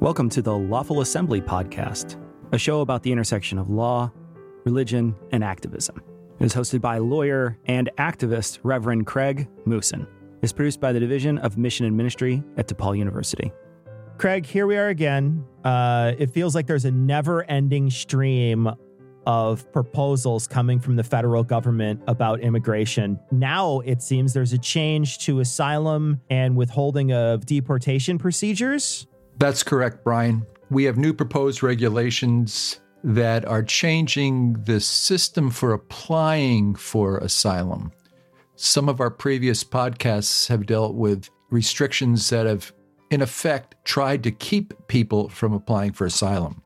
Welcome to the Lawful Assembly Podcast, a show about the intersection of law, religion, and activism. It is hosted by lawyer and activist Reverend Craig Mousin. It is produced by the Division of Mission and Ministry at DePaul University. Craig, here we are again. Uh, it feels like there's a never ending stream of proposals coming from the federal government about immigration. Now it seems there's a change to asylum and withholding of deportation procedures. That's correct, Brian. We have new proposed regulations that are changing the system for applying for asylum. Some of our previous podcasts have dealt with restrictions that have, in effect, tried to keep people from applying for asylum.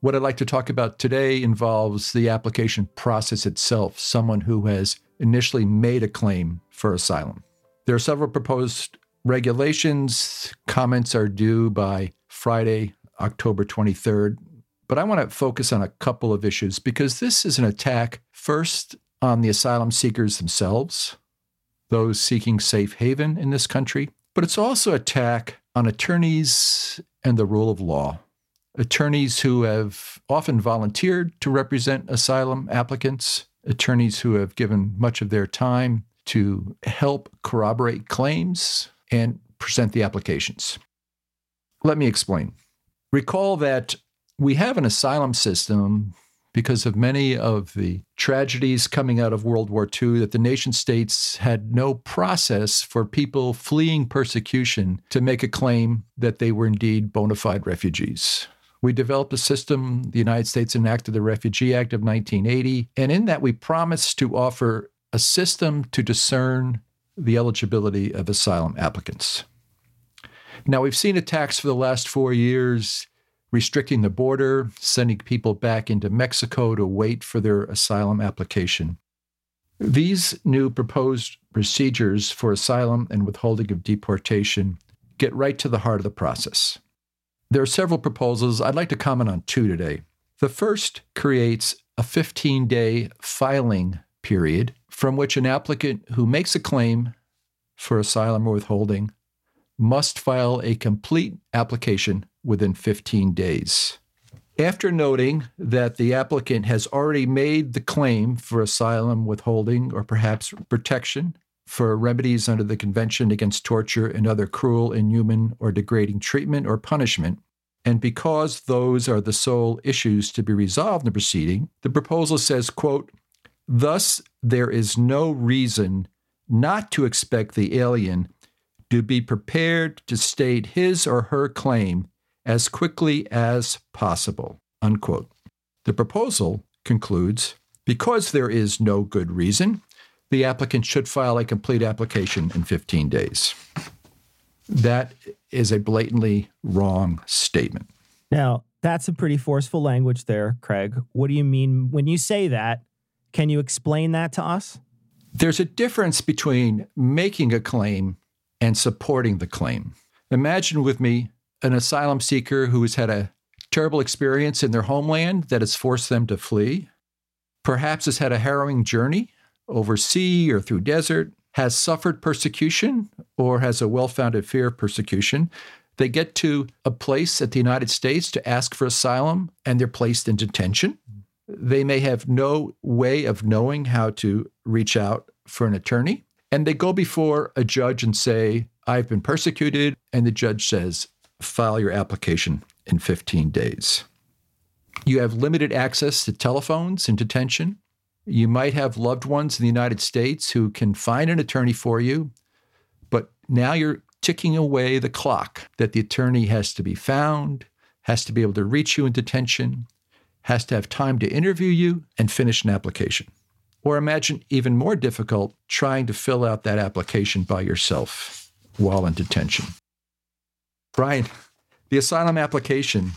What I'd like to talk about today involves the application process itself, someone who has initially made a claim for asylum. There are several proposed regulations. Comments are due by Friday, October 23rd. But I want to focus on a couple of issues because this is an attack first on the asylum seekers themselves, those seeking safe haven in this country, but it's also attack on attorneys and the rule of law attorneys who have often volunteered to represent asylum applicants, attorneys who have given much of their time to help corroborate claims and present the applications. Let me explain. Recall that we have an asylum system because of many of the tragedies coming out of World War II that the nation states had no process for people fleeing persecution to make a claim that they were indeed bona fide refugees. We developed a system, the United States enacted the Refugee Act of 1980, and in that we promised to offer a system to discern the eligibility of asylum applicants. Now, we've seen attacks for the last four years restricting the border, sending people back into Mexico to wait for their asylum application. These new proposed procedures for asylum and withholding of deportation get right to the heart of the process. There are several proposals. I'd like to comment on two today. The first creates a 15 day filing period from which an applicant who makes a claim for asylum or withholding must file a complete application within 15 days. After noting that the applicant has already made the claim for asylum, withholding, or perhaps protection for remedies under the Convention Against Torture and Other Cruel, Inhuman, or Degrading Treatment or Punishment. And because those are the sole issues to be resolved in the proceeding, the proposal says, quote, Thus, there is no reason not to expect the alien to be prepared to state his or her claim as quickly as possible. Unquote. The proposal concludes because there is no good reason, the applicant should file a complete application in 15 days. That is a blatantly wrong statement. Now, that's some pretty forceful language there, Craig. What do you mean when you say that? Can you explain that to us? There's a difference between making a claim and supporting the claim. Imagine with me an asylum seeker who has had a terrible experience in their homeland that has forced them to flee, perhaps has had a harrowing journey over sea or through desert, has suffered persecution or has a well founded fear of persecution. They get to a place at the United States to ask for asylum and they're placed in detention. They may have no way of knowing how to reach out for an attorney. And they go before a judge and say, I've been persecuted. And the judge says, file your application in 15 days. You have limited access to telephones in detention. You might have loved ones in the United States who can find an attorney for you, but now you're ticking away the clock that the attorney has to be found, has to be able to reach you in detention, has to have time to interview you and finish an application. Or imagine even more difficult trying to fill out that application by yourself while in detention. Brian, the asylum application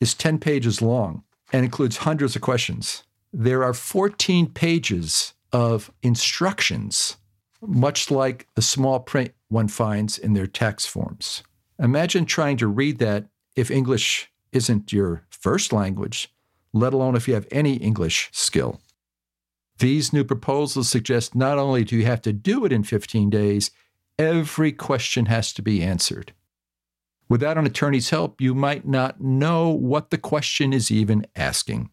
is 10 pages long and includes hundreds of questions there are 14 pages of instructions, much like the small print one finds in their tax forms. Imagine trying to read that if English isn't your first language, let alone if you have any English skill. These new proposals suggest not only do you have to do it in 15 days, every question has to be answered. Without an attorney's help, you might not know what the question is even asking.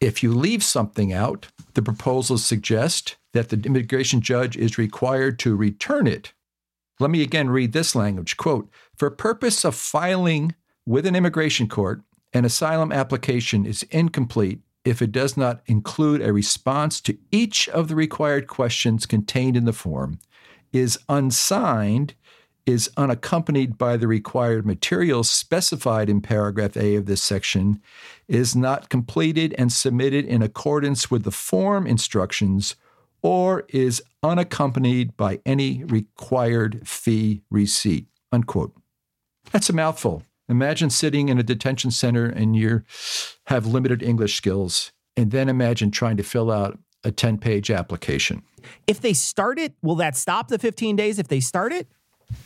If you leave something out, the proposals suggest that the immigration judge is required to return it. Let me again read this language quote, for purpose of filing with an immigration court, an asylum application is incomplete if it does not include a response to each of the required questions contained in the form, is unsigned, is unaccompanied by the required materials specified in paragraph A of this section, is not completed and submitted in accordance with the form instructions, or is unaccompanied by any required fee receipt. Unquote. That's a mouthful. Imagine sitting in a detention center and you have limited English skills, and then imagine trying to fill out a 10 page application. If they start it, will that stop the 15 days if they start it?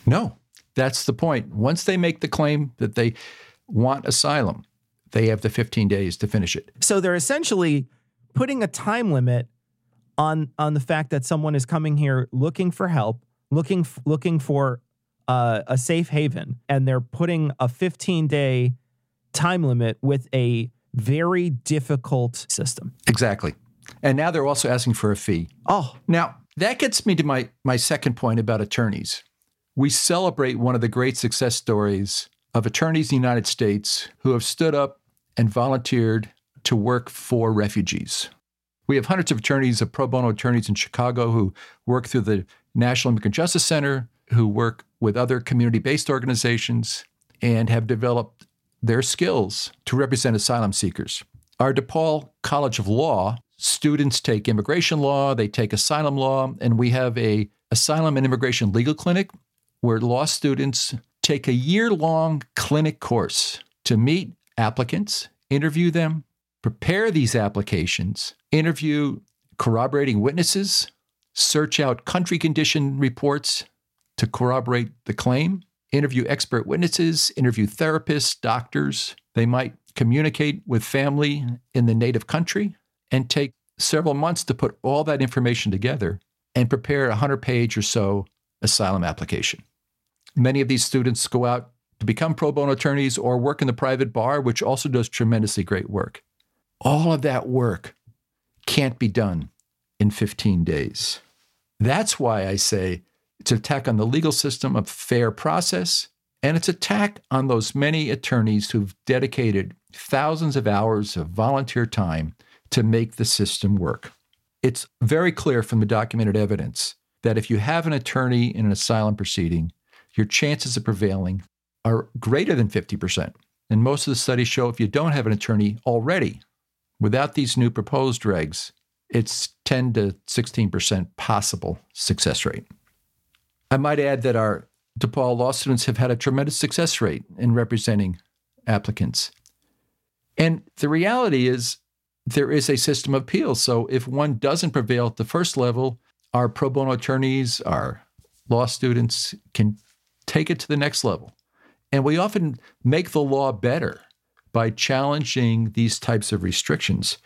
No, that's the point. Once they make the claim that they want asylum, they have the 15 days to finish it. So they're essentially putting a time limit on on the fact that someone is coming here looking for help, looking looking for uh, a safe haven, and they're putting a 15 day time limit with a very difficult system. Exactly. And now they're also asking for a fee. Oh, now that gets me to my my second point about attorneys we celebrate one of the great success stories of attorneys in the United States who have stood up and volunteered to work for refugees. We have hundreds of attorneys, of pro bono attorneys in Chicago who work through the National Immigrant Justice Center, who work with other community based organizations, and have developed their skills to represent asylum seekers. Our DePaul College of Law students take immigration law, they take asylum law, and we have a asylum and immigration legal clinic where law students take a year long clinic course to meet applicants, interview them, prepare these applications, interview corroborating witnesses, search out country condition reports to corroborate the claim, interview expert witnesses, interview therapists, doctors. They might communicate with family in the native country and take several months to put all that information together and prepare a 100 page or so asylum application. Many of these students go out to become pro bono attorneys or work in the private bar, which also does tremendously great work. All of that work can't be done in 15 days. That's why I say it's an attack on the legal system of fair process, and it's an attack on those many attorneys who've dedicated thousands of hours of volunteer time to make the system work. It's very clear from the documented evidence that if you have an attorney in an asylum proceeding, your chances of prevailing are greater than 50%. And most of the studies show if you don't have an attorney already, without these new proposed regs, it's 10 to 16% possible success rate. I might add that our DePaul law students have had a tremendous success rate in representing applicants. And the reality is, there is a system of appeals. So if one doesn't prevail at the first level, our pro bono attorneys, our law students can take it to the next level. And we often make the law better by challenging these types of restrictions.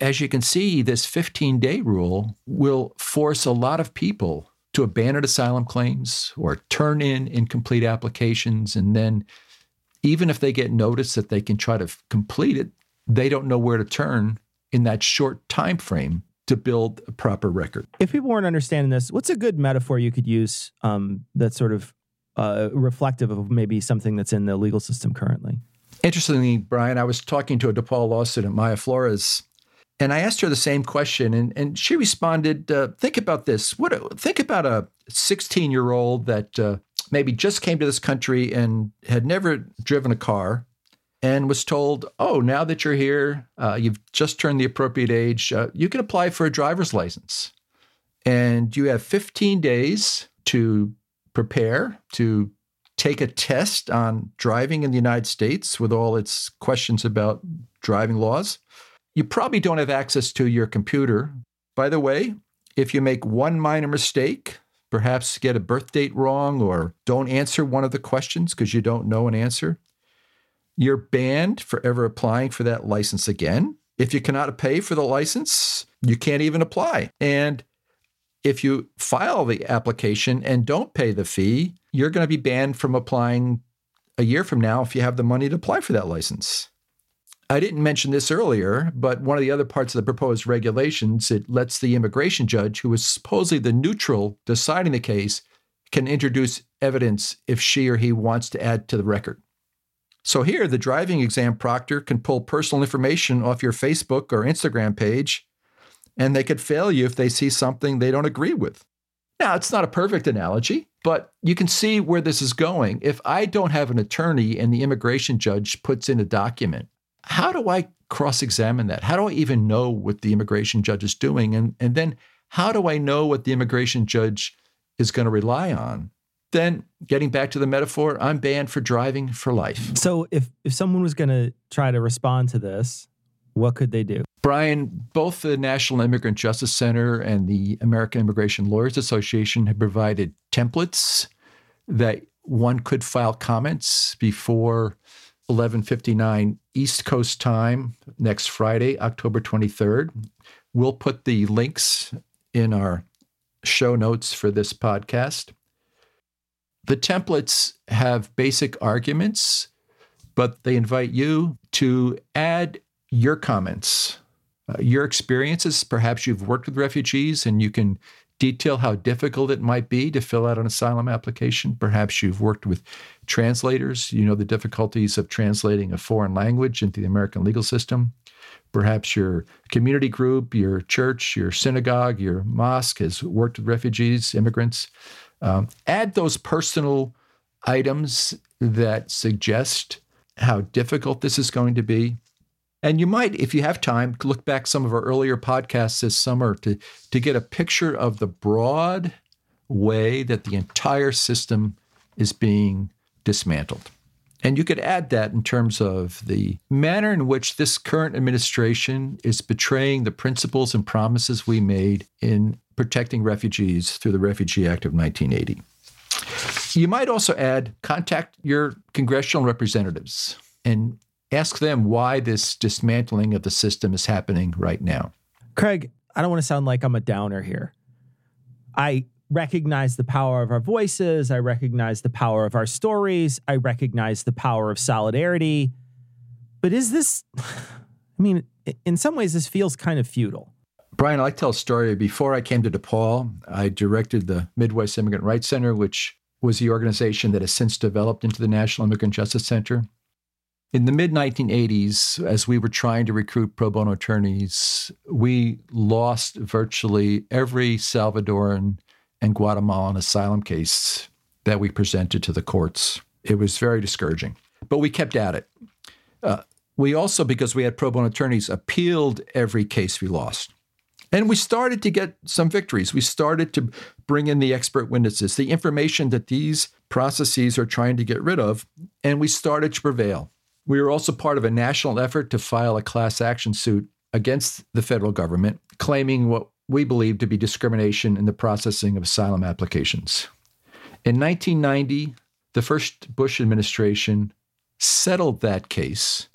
As you can see, this 15 day rule will force a lot of people to abandon asylum claims or turn in incomplete applications. And then, even if they get notice that they can try to complete it, they don't know where to turn in that short time frame to build a proper record. If people weren't understanding this, what's a good metaphor you could use um, that sort of uh, reflective of maybe something that's in the legal system currently. Interestingly, Brian, I was talking to a DePaul law student, Maya Flores, and I asked her the same question, and, and she responded, uh, "Think about this. What? Think about a 16 year old that uh, maybe just came to this country and had never driven a car, and was told, "Oh, now that you're here, uh, you've just turned the appropriate age. Uh, you can apply for a driver's license, and you have 15 days to prepare to take a test on driving in the United States with all its questions about driving laws. You probably don't have access to your computer. By the way, if you make one minor mistake, perhaps get a birth date wrong or don't answer one of the questions because you don't know an answer, you're banned for ever applying for that license again. If you cannot pay for the license, you can't even apply. And if you file the application and don't pay the fee, you're going to be banned from applying a year from now if you have the money to apply for that license. I didn't mention this earlier, but one of the other parts of the proposed regulations, it lets the immigration judge, who is supposedly the neutral deciding the case, can introduce evidence if she or he wants to add to the record. So here, the driving exam proctor can pull personal information off your Facebook or Instagram page, and they could fail you if they see something they don't agree with. Now, it's not a perfect analogy, but you can see where this is going. If I don't have an attorney and the immigration judge puts in a document, how do I cross examine that? How do I even know what the immigration judge is doing? And, and then how do I know what the immigration judge is going to rely on? Then, getting back to the metaphor, I'm banned for driving for life. So, if, if someone was going to try to respond to this, what could they do? Brian, both the National Immigrant Justice Center and the American Immigration Lawyers Association have provided templates that one could file comments before 11:59 East Coast time next Friday, October 23rd. We'll put the links in our show notes for this podcast. The templates have basic arguments, but they invite you to add your comments, uh, your experiences. Perhaps you've worked with refugees and you can detail how difficult it might be to fill out an asylum application. Perhaps you've worked with translators. You know the difficulties of translating a foreign language into the American legal system. Perhaps your community group, your church, your synagogue, your mosque has worked with refugees, immigrants. Um, add those personal items that suggest how difficult this is going to be. And you might, if you have time, look back some of our earlier podcasts this summer to, to get a picture of the broad way that the entire system is being dismantled. And you could add that in terms of the manner in which this current administration is betraying the principles and promises we made in protecting refugees through the Refugee Act of 1980. You might also add contact your congressional representatives and ask them why this dismantling of the system is happening right now. Craig, I don't want to sound like I'm a downer here. I recognize the power of our voices. I recognize the power of our stories. I recognize the power of solidarity. But is this, I mean, in some ways, this feels kind of futile. Brian, I like to tell a story. Before I came to DePaul, I directed the Midwest Immigrant Rights Center, which was the organization that has since developed into the National Immigrant Justice Center. In the mid 1980s, as we were trying to recruit pro bono attorneys, we lost virtually every Salvadoran and Guatemalan asylum case that we presented to the courts. It was very discouraging, but we kept at it. Uh, we also, because we had pro bono attorneys, appealed every case we lost. And we started to get some victories. We started to bring in the expert witnesses, the information that these processes are trying to get rid of, and we started to prevail. We were also part of a national effort to file a class action suit against the federal government, claiming what we believe to be discrimination in the processing of asylum applications. In 1990, the first Bush administration settled that case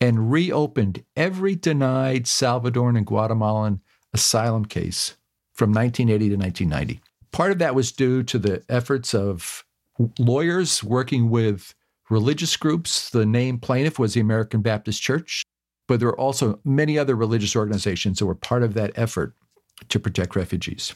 and reopened every denied Salvadoran and Guatemalan asylum case from 1980 to 1990. Part of that was due to the efforts of lawyers working with religious groups. The named plaintiff was the American Baptist Church, but there were also many other religious organizations that were part of that effort to protect refugees.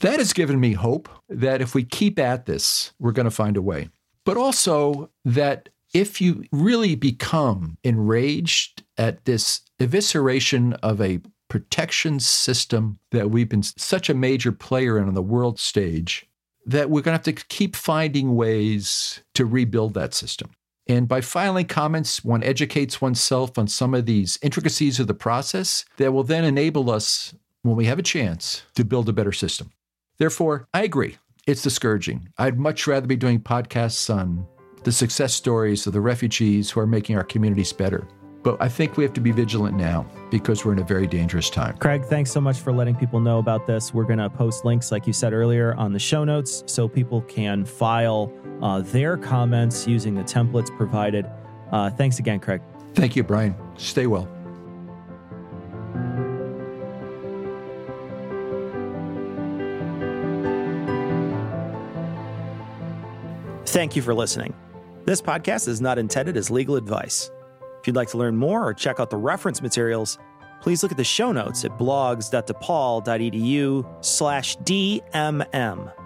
That has given me hope that if we keep at this, we're going to find a way. But also that if you really become enraged at this evisceration of a protection system that we've been such a major player in on the world stage, that we're going to have to keep finding ways to rebuild that system. And by filing comments, one educates oneself on some of these intricacies of the process that will then enable us, when we have a chance, to build a better system. Therefore, I agree. It's discouraging. I'd much rather be doing podcasts on the success stories of the refugees who are making our communities better. But I think we have to be vigilant now because we're in a very dangerous time. Craig, thanks so much for letting people know about this. We're going to post links, like you said earlier, on the show notes so people can file uh, their comments using the templates provided. Uh, thanks again, Craig. Thank you, Brian. Stay well. Thank you for listening. This podcast is not intended as legal advice. If you'd like to learn more or check out the reference materials, please look at the show notes at blogs.depaul.edu slash DMM.